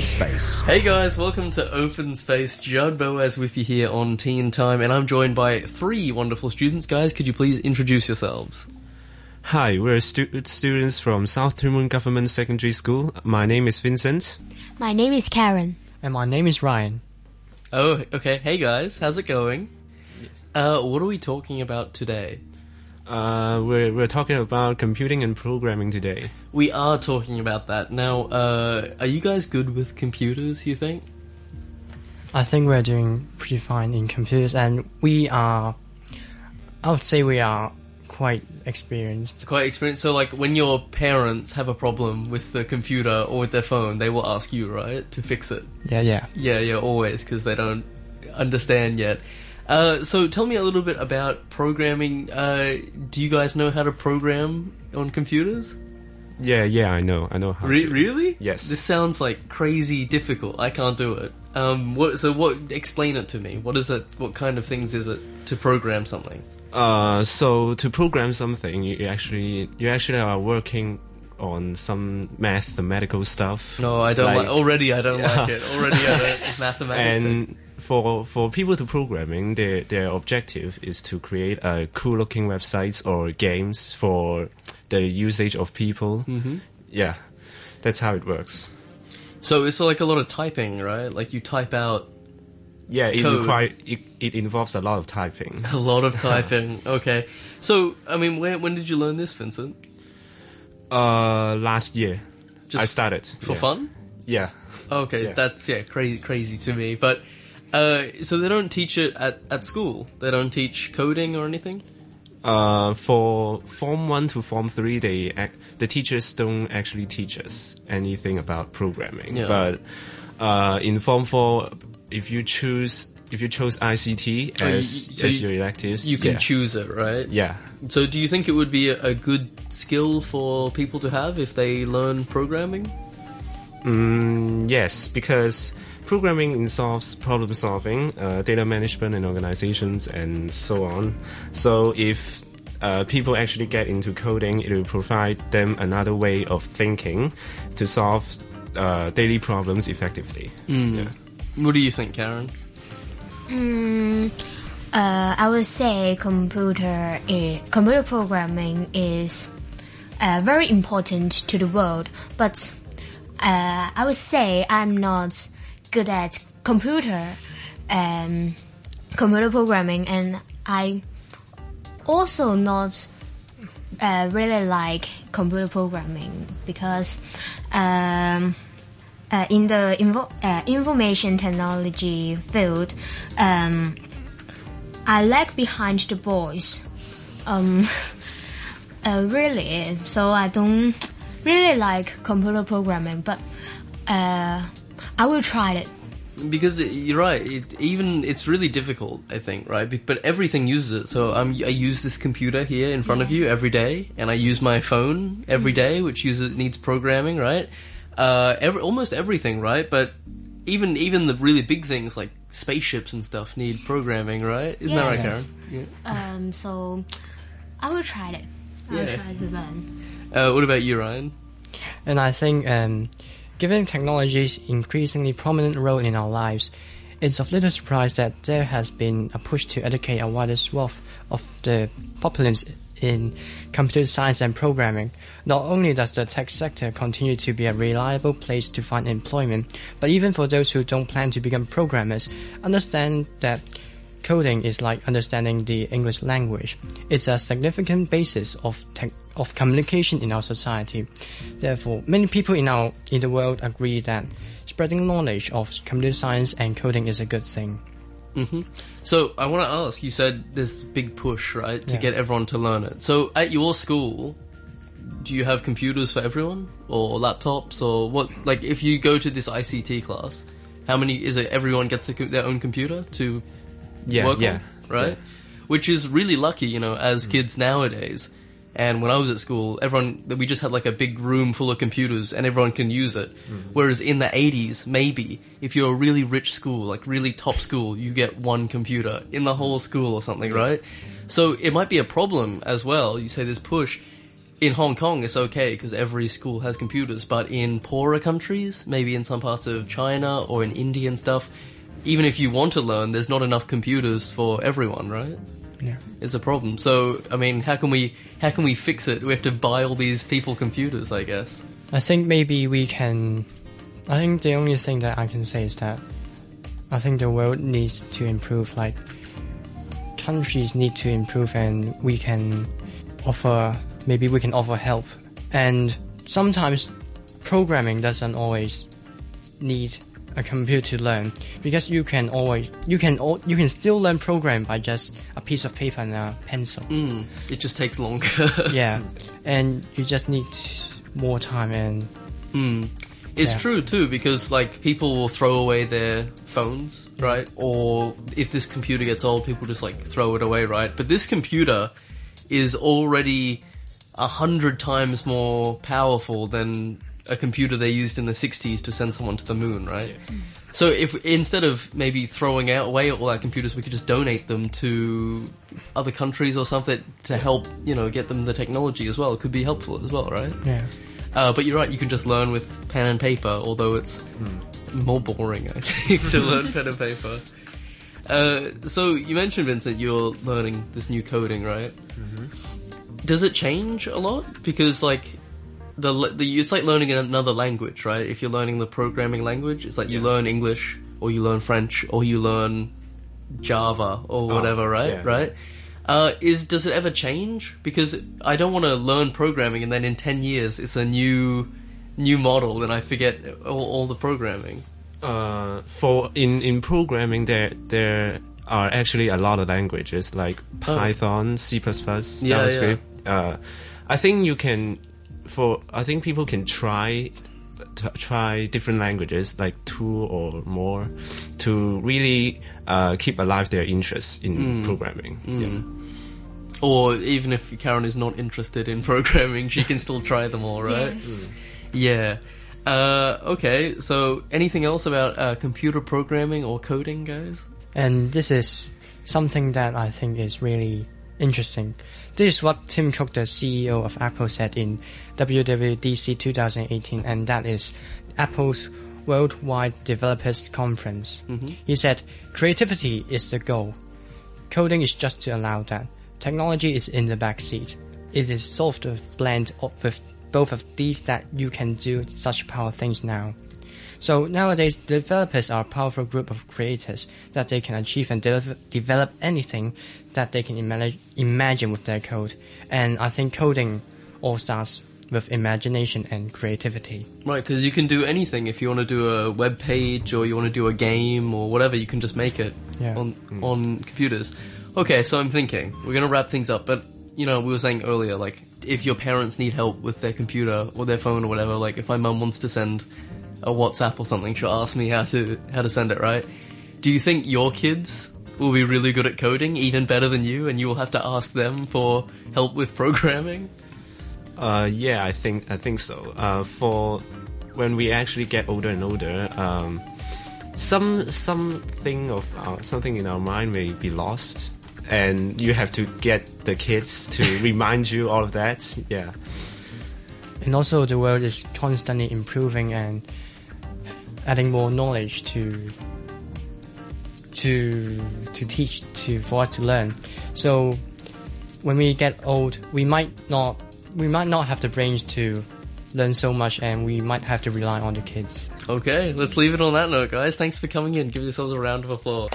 Space. Hey guys, welcome to Open Space. Judd Boaz with you here on Teen Time, and I'm joined by three wonderful students. Guys, could you please introduce yourselves? Hi, we're stu- students from South Timor Government Secondary School. My name is Vincent. My name is Karen. And my name is Ryan. Oh, okay. Hey guys, how's it going? Uh, what are we talking about today? Uh, we're, we're talking about computing and programming today. We are talking about that. Now, uh, are you guys good with computers, you think? I think we're doing pretty fine in computers, and we are. I would say we are quite experienced. Quite experienced. So, like, when your parents have a problem with the computer or with their phone, they will ask you, right, to fix it. Yeah, yeah. Yeah, yeah, always, because they don't understand yet. Uh, so tell me a little bit about programming. Uh, do you guys know how to program on computers? Yeah, yeah, I know. I know how Re- to. really? Yes. This sounds like crazy difficult. I can't do it. Um, what? So what? Explain it to me. What is it? What kind of things is it to program something? Uh, so to program something, you actually you actually are working on some mathematical stuff. No, I don't like. Like- already, I don't Yeah. like it. Already, I don't. Mathematics. and for for people to programming, their their objective is to create a cool looking websites or games for the usage of people. Mm-hmm. Yeah, that's how it works. so it's like a lot of typing, right? Like you type out Yeah, it require it, it involves a lot of typing. a lot of typing. okay. So I mean, when when did you learn this, Vincent? Uh, last year Just I started For yeah. fun? Yeah. Okay, Yeah. that's yeah, crazy, crazy to me. But uh, so they don't teach it at, at school. They don't teach coding or anything. Uh, for form one to form three, they ac- the teachers don't actually teach us anything about programming. Yeah. But uh, in form four, if you choose if you chose ICT Oh, you- as, so as your electives, You can yeah. choose it, right? Yeah. So do you think it would be a, a good skill for people to have if they learn programming? Mm, yes, because programming involves problem solving, uh, data management and organizations, and so on. So if uh, people actually get into coding, it will provide them another way of thinking to solve uh, daily problems effectively. Yeah. What do you think, Karen? Mm, uh, I would say computer i computer programming is uh, very important to the world, but uh, I would say I'm not good at computer um, computer programming, and I also not uh, really like computer programming because um, uh, in the uh, information technology field, um, I lag behind the boys. Um, uh, really, so I don't really like computer programming, but uh, I will try it. Because it- you're right. It, even it's really difficult, I think, right? Be- But everything uses it. So I'm, I use this computer here in front of you every day, and I use my phone every day, which uses needs programming, right? Uh, every, almost everything, right? But even even the really big things like spaceships and stuff need programming, right? Isn't that right, Yes. Karen? Um, so I will try it. I will try to learn. Uh, what about you, Ryan? And I think, um, given technology's increasingly prominent role in our lives, it's of little surprise that there has been a push to educate a wider swath of the populace in computer science and programming. Not only does the tech sector continue to be a reliable place to find employment, but even for those who don't plan to become programmers, understand that coding is like understanding the English language. It's a significant basis of tech of communication in our society. Therefore, many people in our in the world agree that spreading knowledge of computer science and coding is a good thing. hmm So I want to ask. You said there's big push, right, to Yeah. get everyone to learn it. So at your school, do you have computers for everyone, or laptops, or what? Like, if you go to this ICT class, how many is it? Everyone gets a, their own computer to Yeah, work yeah, on, right? Which is really lucky, you know, as kids nowadays. And when I was at school, everyone we just had like a big room full of computers, and everyone can use it. Mm-hmm. Whereas in the '80s, maybe if you're a really rich school, like really top school, you get one computer in the whole school or something, right? So it might be a problem as well. You say this push. in Hong Kong it's okay because every school has computers, but in poorer countries, maybe in some parts of China or in India and stuff, even if you want to learn, there's not enough computers for everyone, right? Yeah. Is a problem. So, I mean, how can we how can we fix it? We have to buy all these people computers, I guess. I think maybe we can. I think the only thing that I can say is that I think the world needs to improve. Like countries need to improve, and we can offer. Maybe we can offer help. And sometimes programming doesn't always need a computer to learn because you can always you can al- you can still learn program by just a piece of paper and a pencil. Mm, it just takes longer. yeah, and you just need more time and Hmm. It's Yeah. true too because like people will throw away their phones, right? Or if this computer gets old, people just like throw it away, right? But this computer is already a hundred times more powerful than a computer they used in the '60s to send someone to the moon, right? So if instead of maybe throwing out away all our computers, we could just donate them to other countries or something to help, you know, get them the technology as well. It could be helpful as well, right? yeah. Uh, but you're right, you can just learn with pen and paper, although it's more boring, I think, to learn pen and paper. Uh, so you mentioned, Vincent, you're learning this new coding, right? Does it change a lot? Because like the, the it's like learning another language, right? If you're learning the programming language, it's like you Yeah. learn English or you learn French or you learn Java or Oh, whatever, right? yeah. Right? Uh, is does it ever change? Because I don't want to learn programming and then in ten years it's a new new model and I forget all, all the programming. Uh, for in in programming, there there are actually a lot of languages like Python, C++, Yeah, JavaScript. Uh, I think you can, for I think people can try t- try different languages like two or more to really uh, keep alive their interest in programming. Yeah. Or even if Karen is not interested in programming, she can still try them all, right? Yes. Yeah. Uh, okay, so anything else about uh, computer programming or coding, guys? And this is something that I think is really interesting. This is what Tim Cook, the CEO of Apple, said in WWDC 2018, and that is Apple's Worldwide Developers Conference. Mm-hmm. He said, Creativity is the goal. Coding is just to allow that. Technology is in the back seat. It is sort of blend with both of these that you can do such power things now. So nowadays, developers are a powerful group of creators that they can achieve and de- develop anything that they can imagine, imagine with their code. And I think coding all starts with imagination and creativity. Right, because you can do anything. If you want to do a web page or you want to do a game or whatever, you can just make it Yeah. on hmm. on computers. Okay, so I'm thinking we're gonna wrap things up, but you know we were saying earlier, like if your parents need help with their computer or their phone or whatever, like if my mum wants to send a WhatsApp or something, she'll ask me how to how to send it. Right? Do you think your kids will be really good at coding, even better than you, and you will have to ask them for help with programming? Uh, yeah, I think I think so. Uh, for when we actually get older and older, um, some something of our, something in our mind may be lost, and you have to get the kids to remind you all of that. Yeah, And also the world is constantly improving and adding more knowledge to to to teach to for us to learn. So when we get old, we might not we might not have the brains to learn so much and we might have to rely on the kids. Okay, let's leave it on that note, guys. Thanks for coming in. Give yourselves a round of applause.